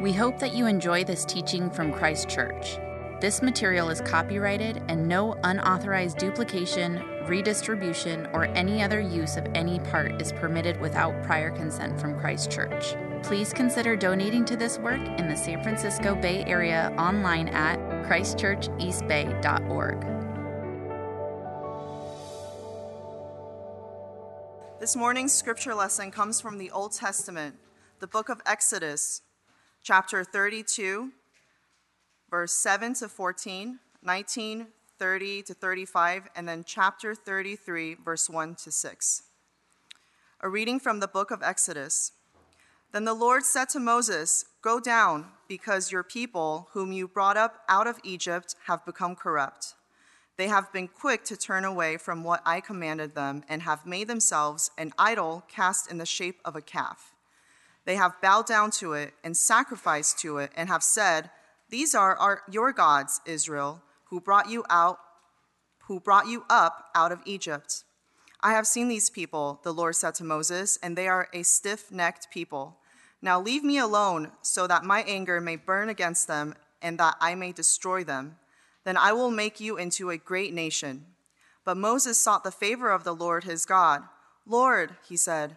We hope that you enjoy this teaching from Christ Church. This material is copyrighted and no unauthorized duplication, redistribution, or any other use of any part is permitted without prior consent from Christ Church. Please consider donating to this work in the San Francisco Bay Area online at christchurcheastbay.org. This morning's scripture lesson comes from the Old Testament, the book of Exodus, chapter 32, verse 7 to 14, 19, 30 to 35, and then chapter 33, verse 1 to 6. A reading from the book of Exodus. Then the Lord said to Moses, Go down, because your people, whom you brought up out of Egypt, have become corrupt. They have been quick to turn away from what I commanded them and have made themselves an idol cast in the shape of a calf. They have bowed down to it and sacrificed to it and have said, These are our, your gods, Israel, who brought you out, who brought you up out of Egypt. I have seen these people, the Lord said to Moses, and they are a stiff necked people. Now leave me alone so that my anger may burn against them and that I may destroy them. Then I will make you into a great nation. But Moses sought the favor of the Lord his God. Lord, he said,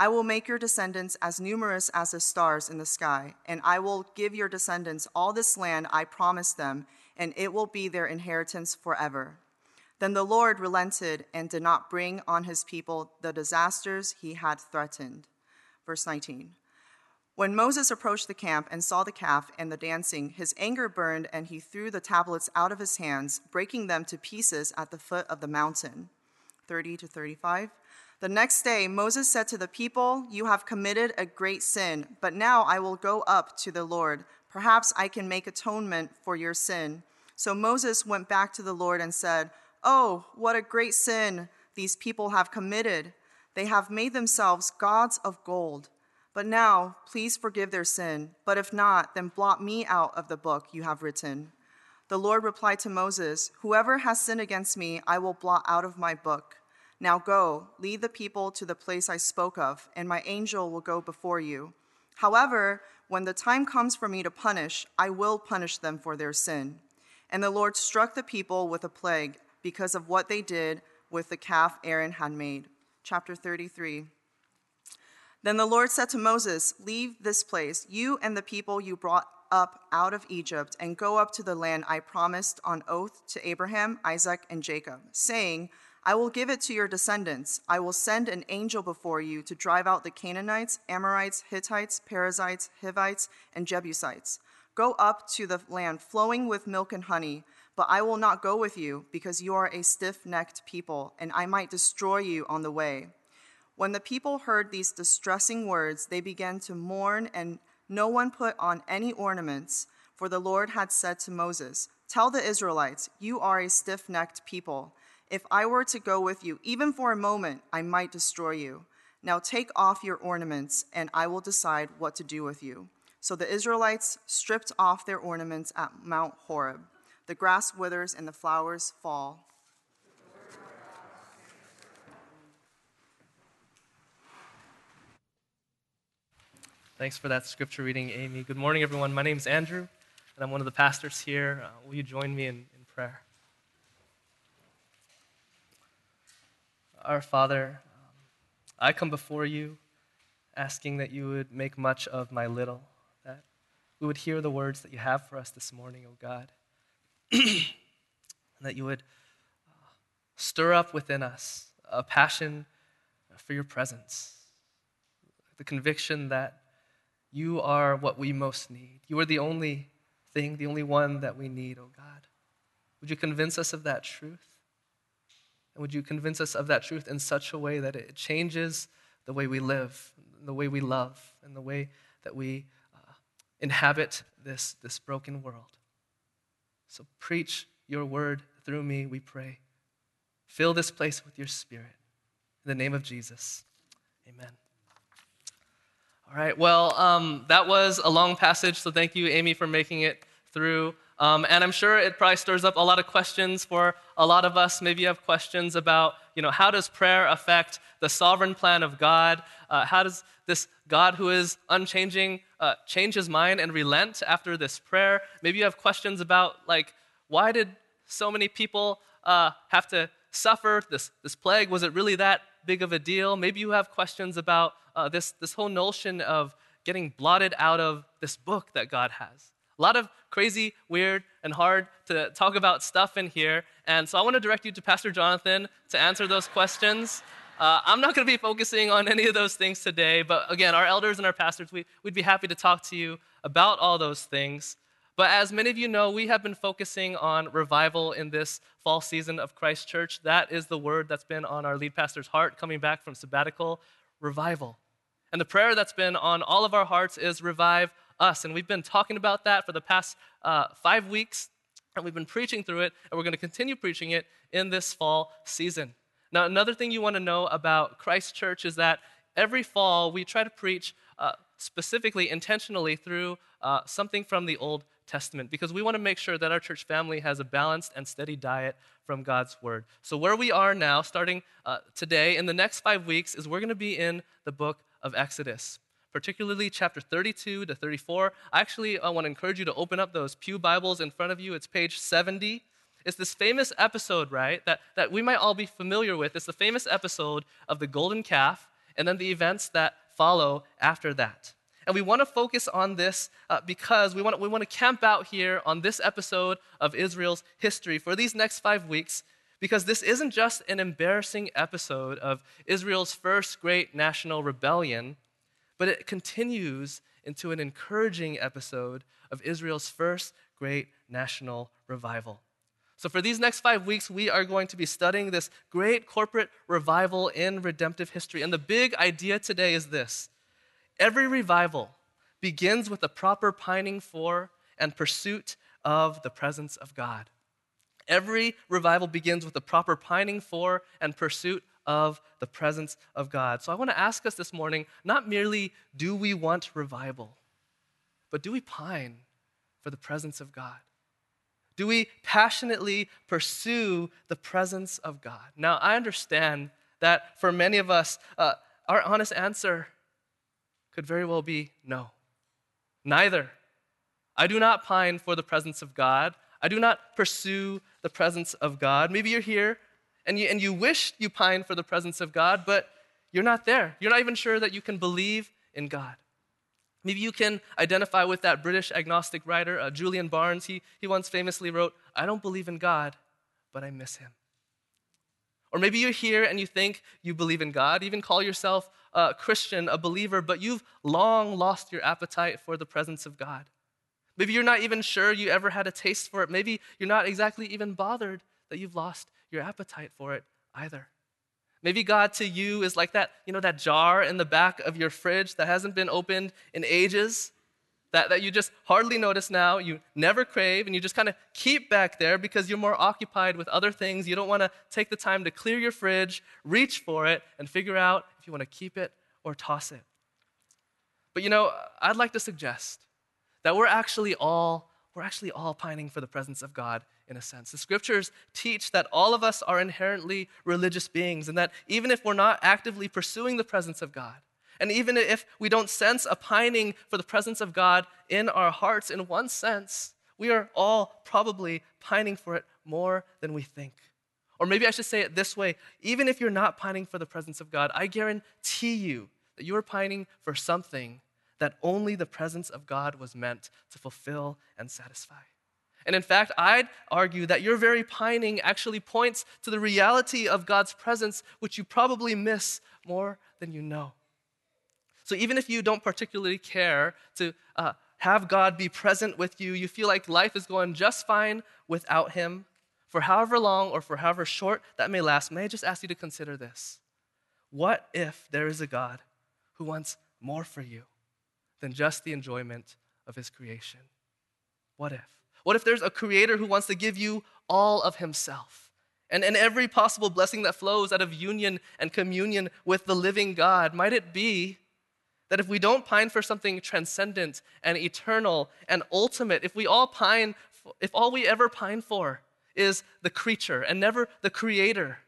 I will make your descendants as numerous as the stars in the sky, and I will give your descendants all this land I promised them, and it will be their inheritance forever. Then the Lord relented and did not bring on his people the disasters he had threatened. Verse 19. When Moses approached the camp and saw the calf and the dancing, his anger burned, and he threw the tablets out of his hands, breaking them to pieces at the foot of the mountain. 30 to 35. The next day, Moses said to the people, You have committed a great sin, but now I will go up to the Lord. Perhaps I can make atonement for your sin. So Moses went back to the Lord and said, Oh, what a great sin these people have committed. They have made themselves gods of gold. But now, please forgive their sin. But if not, then blot me out of the book you have written. The Lord replied to Moses, Whoever has sinned against me, I will blot out of my book. Now go, lead the people to the place I spoke of, and my angel will go before you. However, when the time comes for me to punish, I will punish them for their sin. And the Lord struck the people with a plague because of what they did with the calf Aaron had made. Chapter 33. Then the Lord said to Moses, Leave this place, you and the people you brought up out of Egypt, and go up to the land I promised on oath to Abraham, Isaac, and Jacob, saying, I will give it to your descendants. I will send an angel before you to drive out the Canaanites, Amorites, Hittites, Perizzites, Hivites, and Jebusites. Go up to the land flowing with milk and honey, but I will not go with you, because you are a stiff necked people, and I might destroy you on the way. When the people heard these distressing words, they began to mourn, and no one put on any ornaments, for the Lord had said to Moses, Tell the Israelites, you are a stiff necked people. If I were to go with you, even for a moment, I might destroy you. Now take off your ornaments, and I will decide what to do with you. So the Israelites stripped off their ornaments at Mount Horeb. The grass withers and the flowers fall. Thanks for that scripture reading, Amy. Good morning, everyone. My name is Andrew, and I'm one of the pastors here. Uh, will you join me in, in prayer? Our Father, I come before you asking that you would make much of my little, that we would hear the words that you have for us this morning, O oh God, and that you would uh, stir up within us a passion for your presence, the conviction that you are what we most need. You are the only thing, the only one that we need, oh God. Would you convince us of that truth? And would you convince us of that truth in such a way that it changes the way we live, the way we love, and the way that we uh, inhabit this, this broken world. So preach your word through me, we pray. Fill this place with your spirit. In the name of Jesus, amen. All right, well, um, that was a long passage, so thank you, Amy, for making it through. Um, and I'm sure it probably stirs up a lot of questions for a lot of us. Maybe you have questions about, you know, how does prayer affect the sovereign plan of God? Uh, how does this God who is unchanging uh, change his mind and relent after this prayer? Maybe you have questions about, like, why did so many people uh, have to suffer this, this plague? Was it really that big of a deal? Maybe you have questions about uh, this, this whole notion of getting blotted out of this book that God has. A lot of crazy, weird, and hard to talk about stuff in here. And so I want to direct you to Pastor Jonathan to answer those questions. Uh, I'm not going to be focusing on any of those things today, but again, our elders and our pastors, we, we'd be happy to talk to you about all those things. But as many of you know, we have been focusing on revival in this fall season of Christ Church. That is the word that's been on our lead pastor's heart coming back from sabbatical revival. And the prayer that's been on all of our hearts is revive us. And we've been talking about that for the past uh, five weeks, and we've been preaching through it, and we're going to continue preaching it in this fall season. Now, another thing you want to know about Christ Church is that every fall we try to preach uh, specifically, intentionally, through uh, something from the Old Testament because we want to make sure that our church family has a balanced and steady diet from God's Word. So, where we are now, starting uh, today, in the next five weeks, is we're going to be in the book of Exodus particularly chapter 32 to 34. I actually I want to encourage you to open up those Pew Bibles in front of you. It's page 70. It's this famous episode, right, that, that we might all be familiar with. It's the famous episode of the golden calf and then the events that follow after that. And we want to focus on this uh, because we want, we want to camp out here on this episode of Israel's history for these next five weeks because this isn't just an embarrassing episode of Israel's first great national rebellion but it continues into an encouraging episode of Israel's first great national revival. So, for these next five weeks, we are going to be studying this great corporate revival in redemptive history. And the big idea today is this every revival begins with a proper pining for and pursuit of the presence of God. Every revival begins with a proper pining for and pursuit of the presence of God. So I want to ask us this morning not merely do we want revival, but do we pine for the presence of God? Do we passionately pursue the presence of God? Now, I understand that for many of us, uh, our honest answer could very well be no. Neither. I do not pine for the presence of God. I do not pursue the presence of God. Maybe you're here and you, and you wish you pine for the presence of God, but you're not there. You're not even sure that you can believe in God. Maybe you can identify with that British agnostic writer, uh, Julian Barnes. He, he once famously wrote, I don't believe in God, but I miss him. Or maybe you're here and you think you believe in God, even call yourself a Christian, a believer, but you've long lost your appetite for the presence of God. Maybe you're not even sure you ever had a taste for it. Maybe you're not exactly even bothered that you've lost your appetite for it either. Maybe God to you is like that, you know, that jar in the back of your fridge that hasn't been opened in ages, that, that you just hardly notice now, you never crave, and you just kind of keep back there because you're more occupied with other things. You don't want to take the time to clear your fridge, reach for it, and figure out if you want to keep it or toss it. But you know, I'd like to suggest that we're actually all, we're actually all pining for the presence of God in a sense. The scriptures teach that all of us are inherently religious beings, and that even if we're not actively pursuing the presence of God, and even if we don't sense a pining for the presence of God in our hearts, in one sense, we are all probably pining for it more than we think. Or maybe I should say it this way even if you're not pining for the presence of God, I guarantee you that you are pining for something that only the presence of God was meant to fulfill and satisfy. And in fact, I'd argue that your very pining actually points to the reality of God's presence, which you probably miss more than you know. So even if you don't particularly care to uh, have God be present with you, you feel like life is going just fine without Him, for however long or for however short that may last, may I just ask you to consider this? What if there is a God who wants more for you than just the enjoyment of his creation? What if? What if there's a creator who wants to give you all of himself? And, and every possible blessing that flows out of union and communion with the living God, might it be that if we don't pine for something transcendent and eternal and ultimate, if we all pine, if all we ever pine for is the creature and never the creator,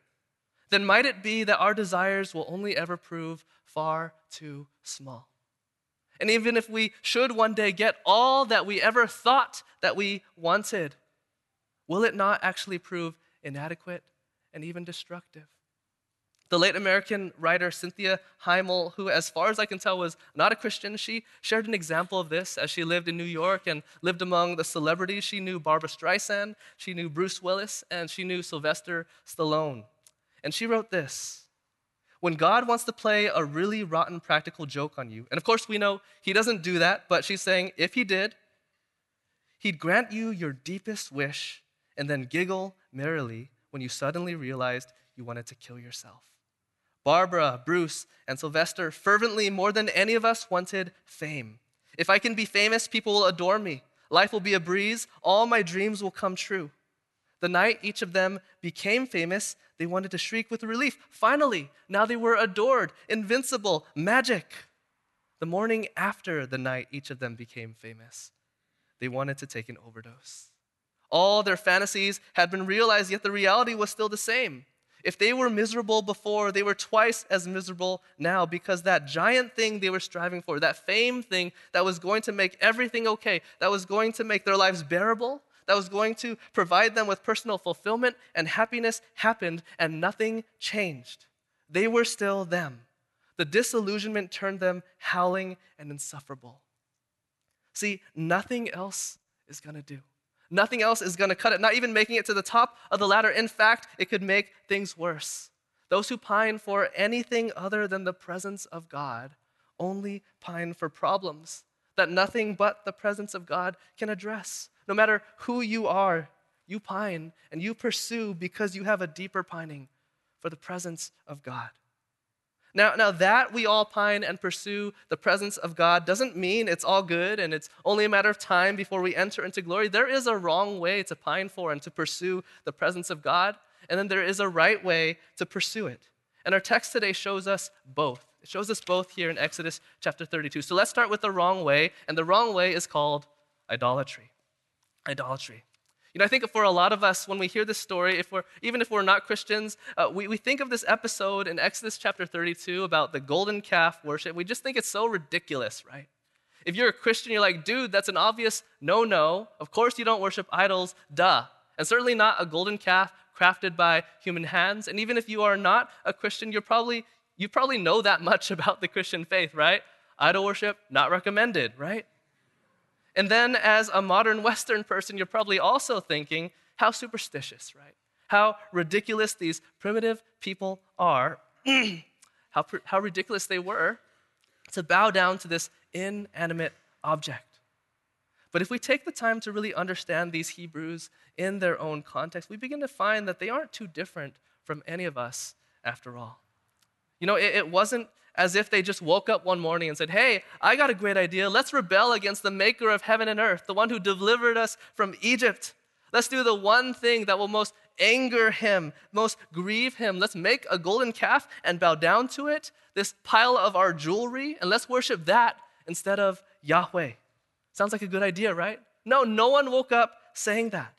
then might it be that our desires will only ever prove far too small? And even if we should one day get all that we ever thought that we wanted, will it not actually prove inadequate and even destructive? The late American writer Cynthia Heimel, who, as far as I can tell, was not a Christian, she shared an example of this as she lived in New York and lived among the celebrities. She knew Barbra Streisand, she knew Bruce Willis, and she knew Sylvester Stallone. And she wrote this When God wants to play a really rotten practical joke on you, and of course we know he doesn't do that, but she's saying if he did, he'd grant you your deepest wish and then giggle merrily when you suddenly realized you wanted to kill yourself. Barbra, Bruce, and Sylvester fervently, more than any of us, wanted fame. If I can be famous, people will adore me. Life will be a breeze. All my dreams will come true. The night each of them became famous, they wanted to shriek with relief. Finally, now they were adored, invincible, magic. The morning after the night each of them became famous, they wanted to take an overdose. All their fantasies had been realized, yet the reality was still the same. If they were miserable before, they were twice as miserable now because that giant thing they were striving for, that fame thing that was going to make everything okay, that was going to make their lives bearable, that was going to provide them with personal fulfillment and happiness happened and nothing changed. They were still them. The disillusionment turned them howling and insufferable. See, nothing else is going to do. Nothing else is going to cut it, not even making it to the top of the ladder. In fact, it could make things worse. Those who pine for anything other than the presence of God only pine for problems that nothing but the presence of God can address. No matter who you are, you pine and you pursue because you have a deeper pining for the presence of God. Now, now that we all pine and pursue the presence of God doesn't mean it's all good and it's only a matter of time before we enter into glory. There is a wrong way to pine for and to pursue the presence of God, and then there is a right way to pursue it. And our text today shows us both. It shows us both here in Exodus chapter 32. So let's start with the wrong way, and the wrong way is called idolatry. Idolatry. You know, I think for a lot of us, when we hear this story, if we're, even if we're not Christians, uh, we, we think of this episode in Exodus chapter 32 about the golden calf worship. We just think it's so ridiculous, right? If you're a Christian, you're like, dude, that's an obvious no no. Of course, you don't worship idols, duh. And certainly not a golden calf crafted by human hands. And even if you are not a Christian, you're probably, you probably know that much about the Christian faith, right? Idol worship, not recommended, right? And then, as a modern Western person, you're probably also thinking, how superstitious, right? How ridiculous these primitive people are, how, how ridiculous they were to bow down to this inanimate object. But if we take the time to really understand these Hebrews in their own context, we begin to find that they aren't too different from any of us after all. You know, it, it wasn't as if they just woke up one morning and said, Hey, I got a great idea. Let's rebel against the maker of heaven and earth, the one who delivered us from Egypt. Let's do the one thing that will most anger him, most grieve him. Let's make a golden calf and bow down to it, this pile of our jewelry, and let's worship that instead of Yahweh. Sounds like a good idea, right? No, no one woke up saying that.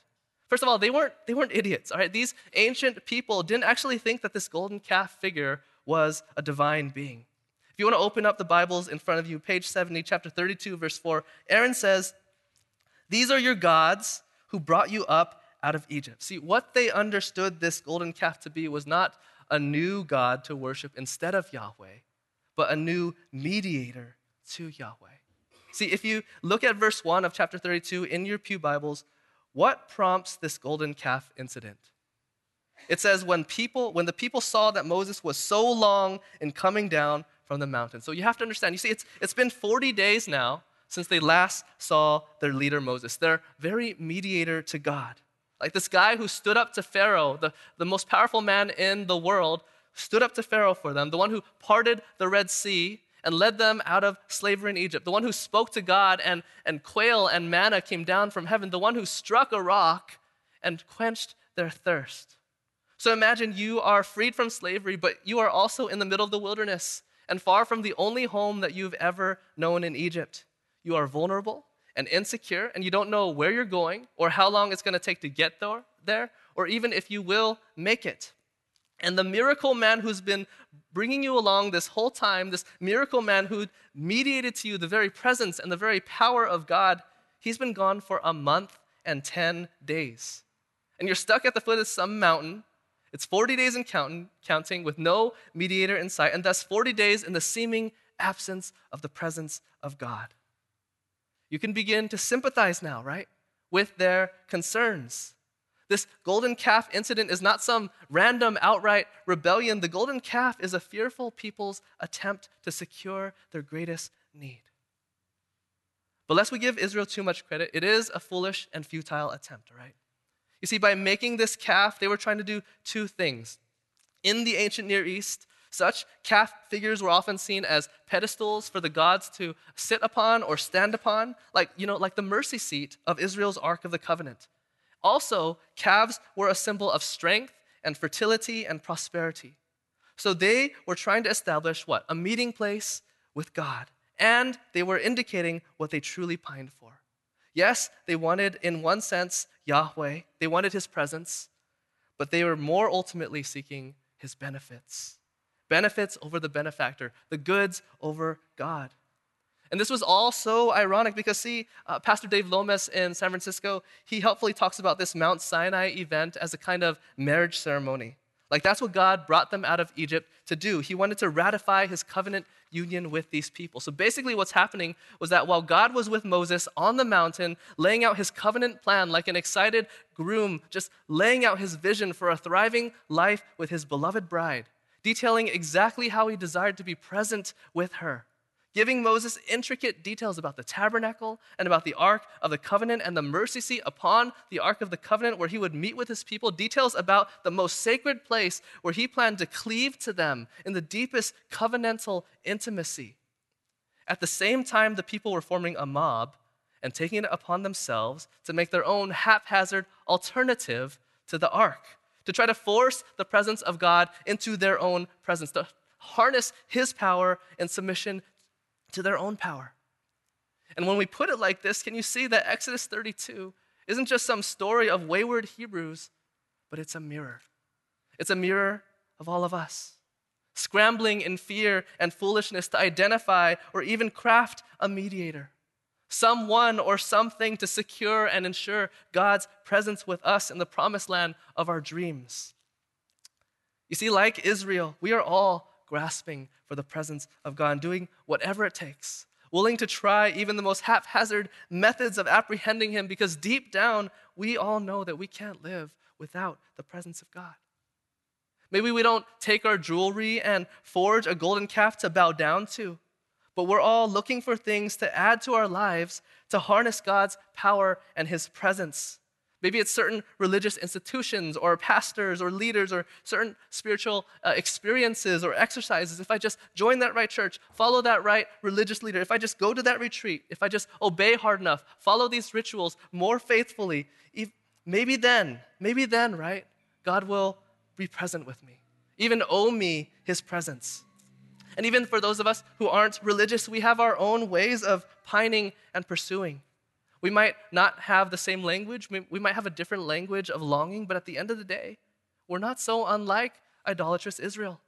First of all, they weren't, they weren't idiots, all right? These ancient people didn't actually think that this golden calf figure was a divine being. If you want to open up the Bibles in front of you, page 70, chapter 32, verse 4, Aaron says, These are your gods who brought you up out of Egypt. See, what they understood this golden calf to be was not a new God to worship instead of Yahweh, but a new mediator to Yahweh. See, if you look at verse 1 of chapter 32 in your Pew Bibles, what prompts this golden calf incident? It says, when people, when the people saw that Moses was so long in coming down from the mountain. So you have to understand, you see, it's, it's been 40 days now since they last saw their leader Moses, their very mediator to God. Like this guy who stood up to Pharaoh, the, the most powerful man in the world, stood up to Pharaoh for them, the one who parted the Red Sea and led them out of slavery in Egypt, the one who spoke to God and, and quail and manna came down from heaven, the one who struck a rock and quenched their thirst. So imagine you are freed from slavery, but you are also in the middle of the wilderness and far from the only home that you've ever known in Egypt. You are vulnerable and insecure, and you don't know where you're going or how long it's going to take to get there, or even if you will make it. And the miracle man who's been bringing you along this whole time, this miracle man who mediated to you the very presence and the very power of God, he's been gone for a month and 10 days. And you're stuck at the foot of some mountain. It's 40 days in counting, counting with no mediator in sight, and thus 40 days in the seeming absence of the presence of God. You can begin to sympathize now, right, with their concerns. This golden calf incident is not some random outright rebellion. The golden calf is a fearful people's attempt to secure their greatest need. But lest we give Israel too much credit, it is a foolish and futile attempt, right? You see, by making this calf, they were trying to do two things. In the ancient Near East, such calf figures were often seen as pedestals for the gods to sit upon or stand upon, like, you know, like the mercy seat of Israel's Ark of the Covenant. Also, calves were a symbol of strength and fertility and prosperity. So they were trying to establish what? A meeting place with God. And they were indicating what they truly pined for. Yes, they wanted, in one sense, Yahweh, they wanted his presence, but they were more ultimately seeking his benefits. Benefits over the benefactor, the goods over God. And this was all so ironic because, see, uh, Pastor Dave Lomas in San Francisco, he helpfully talks about this Mount Sinai event as a kind of marriage ceremony. Like, that's what God brought them out of Egypt to do. He wanted to ratify his covenant union with these people. So, basically, what's happening was that while God was with Moses on the mountain, laying out his covenant plan like an excited groom, just laying out his vision for a thriving life with his beloved bride, detailing exactly how he desired to be present with her giving Moses intricate details about the tabernacle and about the Ark of the Covenant and the mercy seat upon the Ark of the Covenant where he would meet with his people, details about the most sacred place where he planned to cleave to them in the deepest covenantal intimacy. At the same time, the people were forming a mob and taking it upon themselves to make their own haphazard alternative to the Ark, to try to force the presence of God into their own presence, to harness his power in submission to their own power. And when we put it like this, can you see that Exodus 32 isn't just some story of wayward Hebrews, but it's a mirror? It's a mirror of all of us, scrambling in fear and foolishness to identify or even craft a mediator, someone or something to secure and ensure God's presence with us in the promised land of our dreams. You see, like Israel, we are all grasping for the presence of God doing whatever it takes, willing to try even the most haphazard methods of apprehending Him because deep down, we all know that we can't live without the presence of God. Maybe we don't take our jewelry and forge a golden calf to bow down to, but we're all looking for things to add to our lives to harness God's power and His presence. Maybe it's certain religious institutions or pastors or leaders or certain spiritual uh, experiences or exercises. If I just join that right church, follow that right religious leader, if I just go to that retreat, if I just obey hard enough, follow these rituals more faithfully, if, maybe then, maybe then, right, God will be present with me, even owe me his presence. And even for those of us who aren't religious, we have our own ways of pining and pursuing. We might not have the same language, we might have a different language of longing, but at the end of the day, we're not so unlike idolatrous Israel.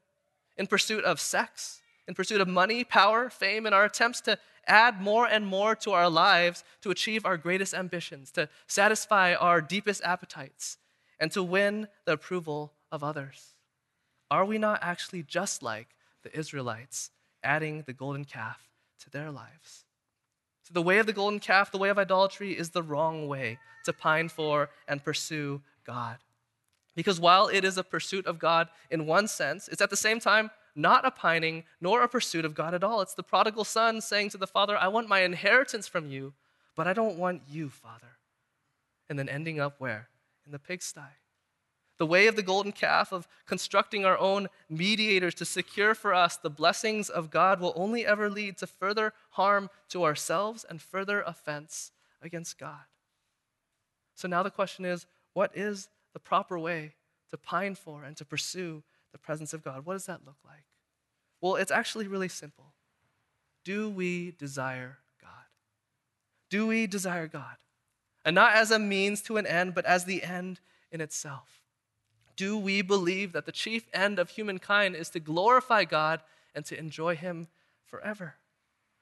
In pursuit of sex, in pursuit of money, power, fame, in our attempts to add more and more to our lives to achieve our greatest ambitions, to satisfy our deepest appetites, and to win the approval of others. Are we not actually just like the Israelites, adding the golden calf to their lives? The way of the golden calf, the way of idolatry, is the wrong way to pine for and pursue God. Because while it is a pursuit of God in one sense, it's at the same time not a pining nor a pursuit of God at all. It's the prodigal son saying to the father, I want my inheritance from you, but I don't want you, father. And then ending up where? In the pigsty. The way of the golden calf, of constructing our own mediators to secure for us the blessings of God, will only ever lead to further harm to ourselves and further offense against God. So now the question is what is the proper way to pine for and to pursue the presence of God? What does that look like? Well, it's actually really simple. Do we desire God? Do we desire God? And not as a means to an end, but as the end in itself. Do we believe that the chief end of humankind is to glorify God and to enjoy Him forever?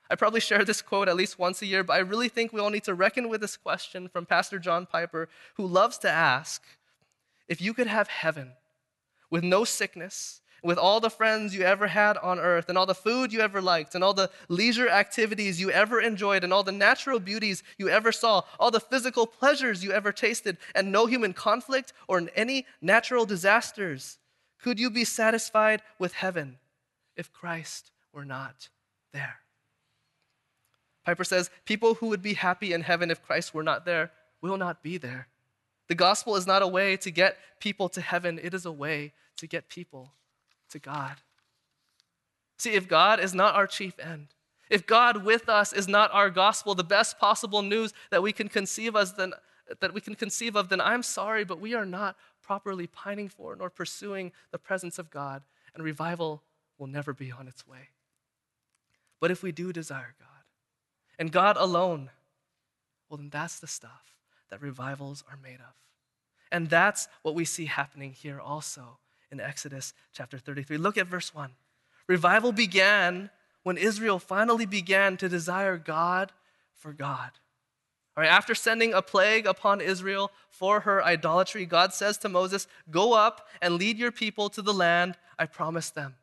I probably share this quote at least once a year, but I really think we all need to reckon with this question from Pastor John Piper, who loves to ask if you could have heaven with no sickness, with all the friends you ever had on earth, and all the food you ever liked, and all the leisure activities you ever enjoyed, and all the natural beauties you ever saw, all the physical pleasures you ever tasted, and no human conflict or any natural disasters, could you be satisfied with heaven if Christ were not there? Piper says, People who would be happy in heaven if Christ were not there will not be there. The gospel is not a way to get people to heaven, it is a way to get people to God. See, if God is not our chief end, if God with us is not our gospel, the best possible news that we can conceive of, then, that we can conceive of, then I'm sorry, but we are not properly pining for nor pursuing the presence of God, and revival will never be on its way. But if we do desire God, and God alone, well, then that's the stuff that revivals are made of. And that's what we see happening here also in Exodus chapter 33. Look at verse 1. Revival began when Israel finally began to desire God for God. All right, after sending a plague upon Israel for her idolatry, God says to Moses, Go up and lead your people to the land I promised them.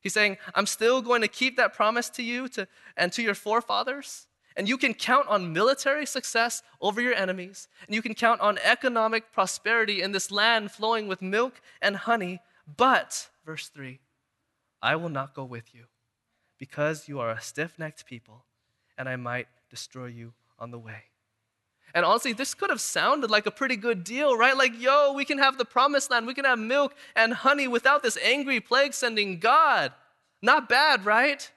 He's saying, I'm still going to keep that promise to you to, and to your forefathers. And you can count on military success over your enemies. And you can count on economic prosperity in this land flowing with milk and honey. But, verse 3, I will not go with you because you are a stiff necked people, and I might destroy you on the way. And honestly, this could have sounded like a pretty good deal, right? Like, yo, we can have the promised land, we can have milk and honey without this angry plague sending God. Not bad, right?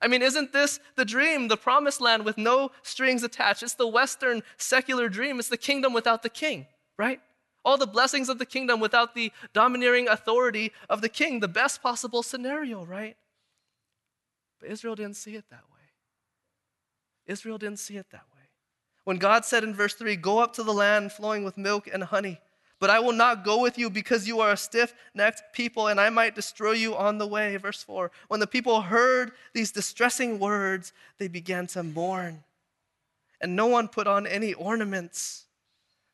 I mean, isn't this the dream, the promised land with no strings attached? It's the Western secular dream. It's the kingdom without the king, right? All the blessings of the kingdom without the domineering authority of the king, the best possible scenario, right? But Israel didn't see it that way. Israel didn't see it that way. When God said in verse 3, Go up to the land flowing with milk and honey, but I will not go with you because you are a stiff necked people, and I might destroy you on the way. Verse 4 When the people heard these distressing words, they began to mourn, and no one put on any ornaments.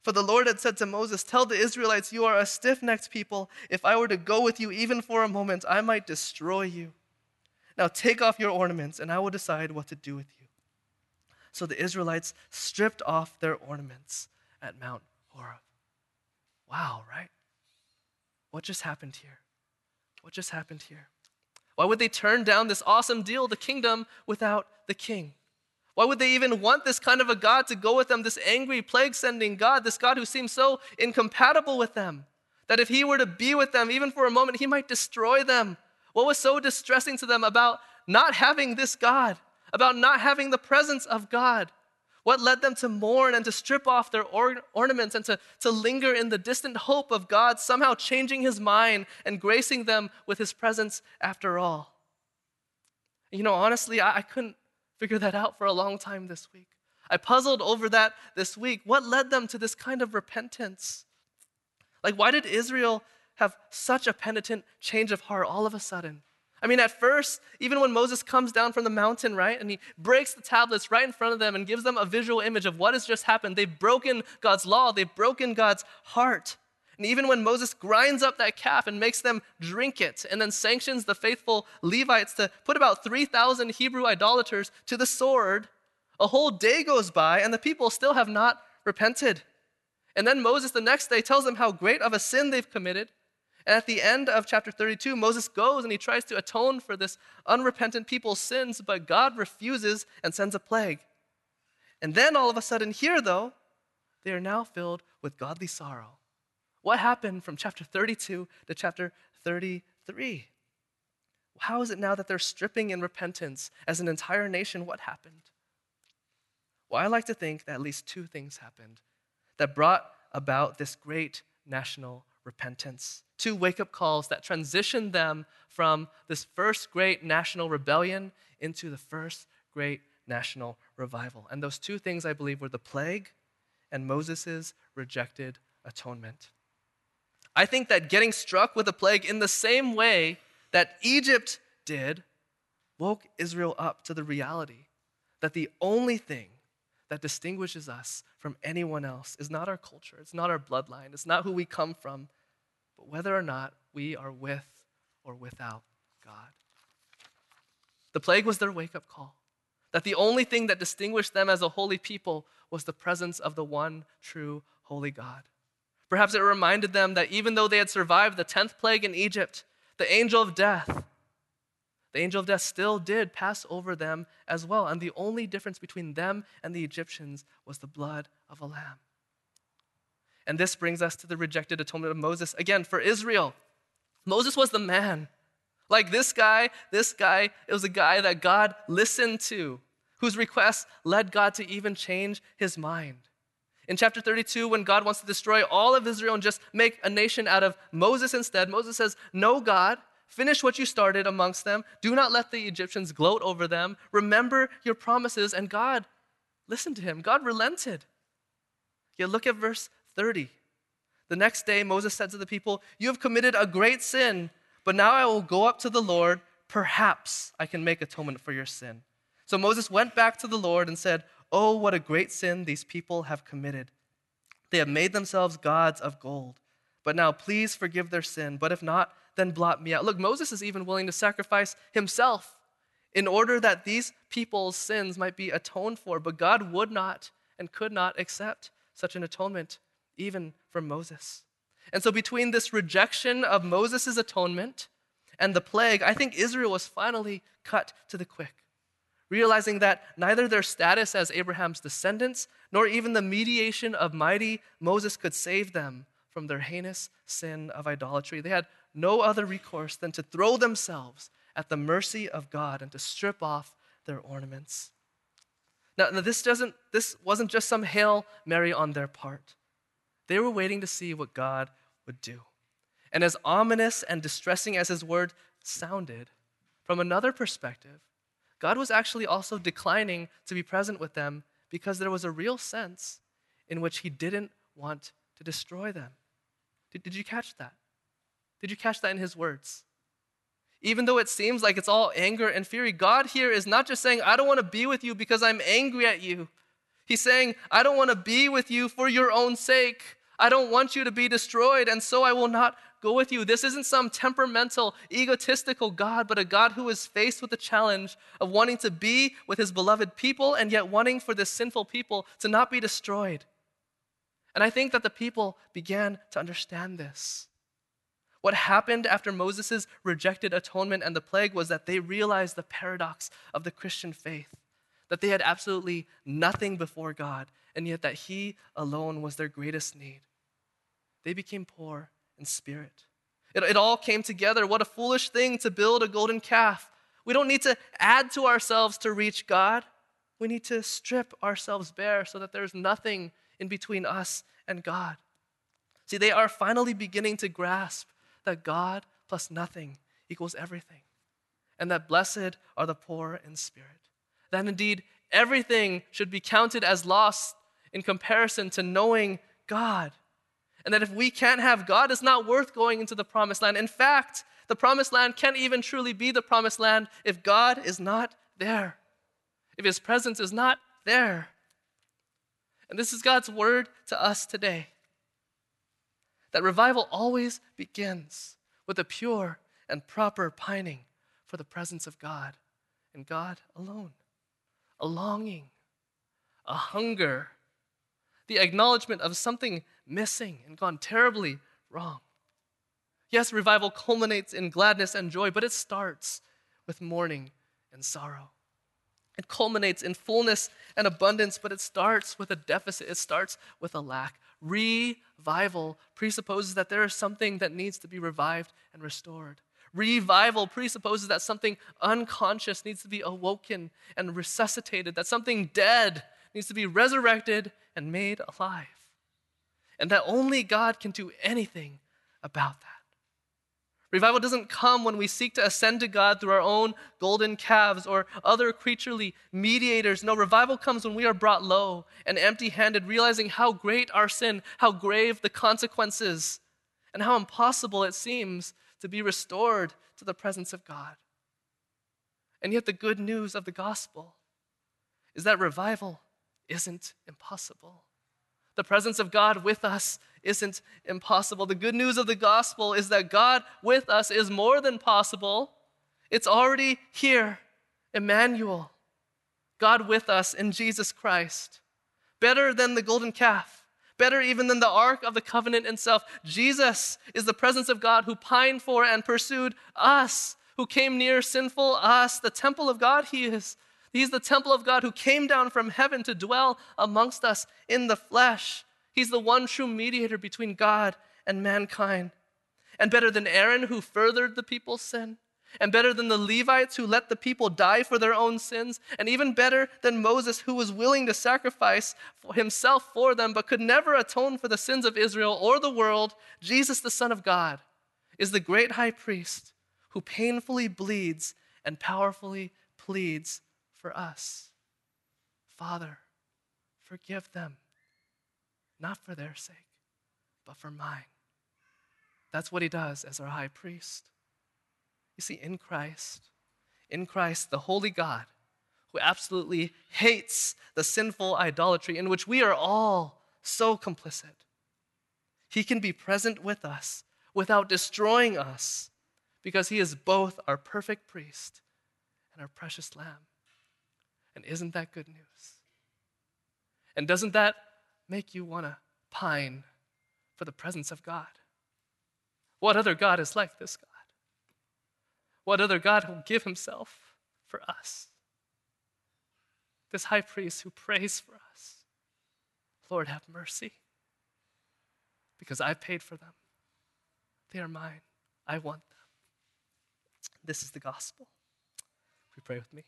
For the Lord had said to Moses, Tell the Israelites, You are a stiff necked people. If I were to go with you even for a moment, I might destroy you. Now take off your ornaments, and I will decide what to do with you. So the Israelites stripped off their ornaments at Mount Horeb. Wow, right? What just happened here? What just happened here? Why would they turn down this awesome deal, the kingdom, without the king? Why would they even want this kind of a God to go with them, this angry, plague sending God, this God who seems so incompatible with them, that if he were to be with them, even for a moment, he might destroy them? What was so distressing to them about not having this God? about not having the presence of God? What led them to mourn and to strip off their or- ornaments and to, to linger in the distant hope of God somehow changing his mind and gracing them with his presence after all? You know, honestly, I, I couldn't figure that out for a long time this week. I puzzled over that this week. What led them to this kind of repentance? Like, why did Israel have such a penitent change of heart all of a sudden? I mean, at first, even when Moses comes down from the mountain, right, and he breaks the tablets right in front of them and gives them a visual image of what has just happened, they've broken God's law, they've broken God's heart. And even when Moses grinds up that calf and makes them drink it, and then sanctions the faithful Levites to put about 3,000 Hebrew idolaters to the sword, a whole day goes by and the people still have not repented. And then Moses the next day tells them how great of a sin they've committed and at the end of chapter 32, Moses goes and he tries to atone for this unrepentant people's sins, but God refuses and sends a plague. And then all of a sudden, here though, they are now filled with godly sorrow, What happened from chapter 32 to chapter 33? How is it now that they're stripping in repentance as an entire nation? What happened? Well, I like to think that at least two things happened that brought about this great national repentance. Two wake up calls that transitioned them from this first great national rebellion into the first great national revival. And those two things, I believe, were the plague and Moses' rejected atonement. I think that getting struck with a plague in the same way that Egypt did woke Israel up to the reality that the only thing that distinguishes us from anyone else is not our culture, it's not our bloodline, it's not who we come from, but whether or not we are with or without God. The plague was their wake up call that the only thing that distinguished them as a holy people was the presence of the one true holy God. Perhaps it reminded them that even though they had survived the 10th plague in Egypt, the angel of death, the angel of death still did pass over them as well. And the only difference between them and the Egyptians was the blood of a lamb. And this brings us to the rejected atonement of Moses. Again, for Israel, Moses was the man. Like this guy, this guy, it was a guy that God listened to whose requests led God to even change his mind. In chapter 32, when God wants to destroy all of Israel and just make a nation out of Moses instead, Moses says, No, God, finish what you started amongst them. Do not let the Egyptians gloat over them. Remember your promises. And God listened to him. God relented. Yet look at verse 30. The next day, Moses said to the people, You have committed a great sin, but now I will go up to the Lord. Perhaps I can make atonement for your sin. So Moses went back to the Lord and said, Oh, what a great sin these people have committed. They have made themselves gods of gold. But now please forgive their sin. But if not, then blot me out. Look, Moses is even willing to sacrifice himself in order that these people's sins might be atoned for. But God would not and could not accept such an atonement, even from Moses. And so, between this rejection of Moses' atonement and the plague, I think Israel was finally cut to the quick realizing that neither their status as Abraham's descendants nor even the mediation of mighty Moses could save them from their heinous sin of idolatry. They had no other recourse than to throw themselves at the mercy of God and to strip off their ornaments. Now, this, doesn't, this wasn't just some Hail Mary on their part. They were waiting to see what God would do. And as ominous and distressing as his word sounded, from another perspective, God was actually also declining to be present with them because there was a real sense in which He didn't want to destroy them. Did, did you catch that? Did you catch that in His words? Even though it seems like it's all anger and fury, God here is not just saying, I don't want to be with you because I'm angry at you. He's saying, I don't want to be with you for your own sake. I don't want you to be destroyed, and so I will not go with you. This isn't some temperamental, egotistical God, but a God who is faced with the challenge of wanting to be with his beloved people and yet wanting for this sinful people to not be destroyed. And I think that the people began to understand this. What happened after Moses' rejected atonement and the plague was that they realized the paradox of the Christian faith that they had absolutely nothing before God, and yet that He alone was their greatest need. They became poor in spirit. It, it all came together. What a foolish thing to build a golden calf. We don't need to add to ourselves to reach God. We need to strip ourselves bare so that there's nothing in between us and God. See, they are finally beginning to grasp that God plus nothing equals everything, and that blessed are the poor in spirit. That indeed everything should be counted as lost in comparison to knowing God and that if we can't have God, it's not worth going into the promised land. In fact, the promised land can't even truly be the promised land if God is not there, if his presence is not there. And this is God's word to us today that revival always begins with a pure and proper pining for the presence of God and God alone, a longing, a hunger, the acknowledgement of something missing and gone terribly wrong. Yes, revival culminates in gladness and joy, but it starts with mourning and sorrow. It culminates in fullness and abundance, but it starts with a deficit. It starts with a lack. Revival presupposes that there is something that needs to be revived and restored. Revival presupposes that something unconscious needs to be awoken and resuscitated, that something dead needs to be resurrected and made alive. And that only God can do anything about that. Revival doesn't come when we seek to ascend to God through our own golden calves or other creaturely mediators. No, revival comes when we are brought low and empty handed, realizing how great our sin, how grave the consequences, and how impossible it seems to be restored to the presence of God. And yet, the good news of the gospel is that revival isn't impossible. The presence of God with us isn't impossible. The good news of the gospel is that God with us is more than possible. It's already here. Emmanuel, God with us in Jesus Christ. Better than the golden calf, better even than the Ark of the Covenant itself. Jesus is the presence of God who pined for and pursued us, who came near sinful us. The temple of God, He is. He's the temple of God who came down from heaven to dwell amongst us in the flesh. He's the one true mediator between God and mankind. And better than Aaron, who furthered the people's sin, and better than the Levites who let the people die for their own sins, and even better than Moses, who was willing to sacrifice himself for them but could never atone for the sins of Israel or the world, Jesus, the Son of God, is the great high priest who painfully bleeds and powerfully pleads for us. Father, forgive them, not for their sake, but for mine. That's what he does as our high priest. You see, in Christ, in Christ, the holy God, who absolutely hates the sinful idolatry in which we are all so complicit, he can be present with us without destroying us because he is both our perfect priest and our precious lamb. And isn't that good news? And doesn't that make you want to pine for the presence of God? What other God is like this God? What other God will give himself for us? This high priest who prays for us. Lord, have mercy. Because I've paid for them. They are mine. I want them. This is the gospel. We pray with me.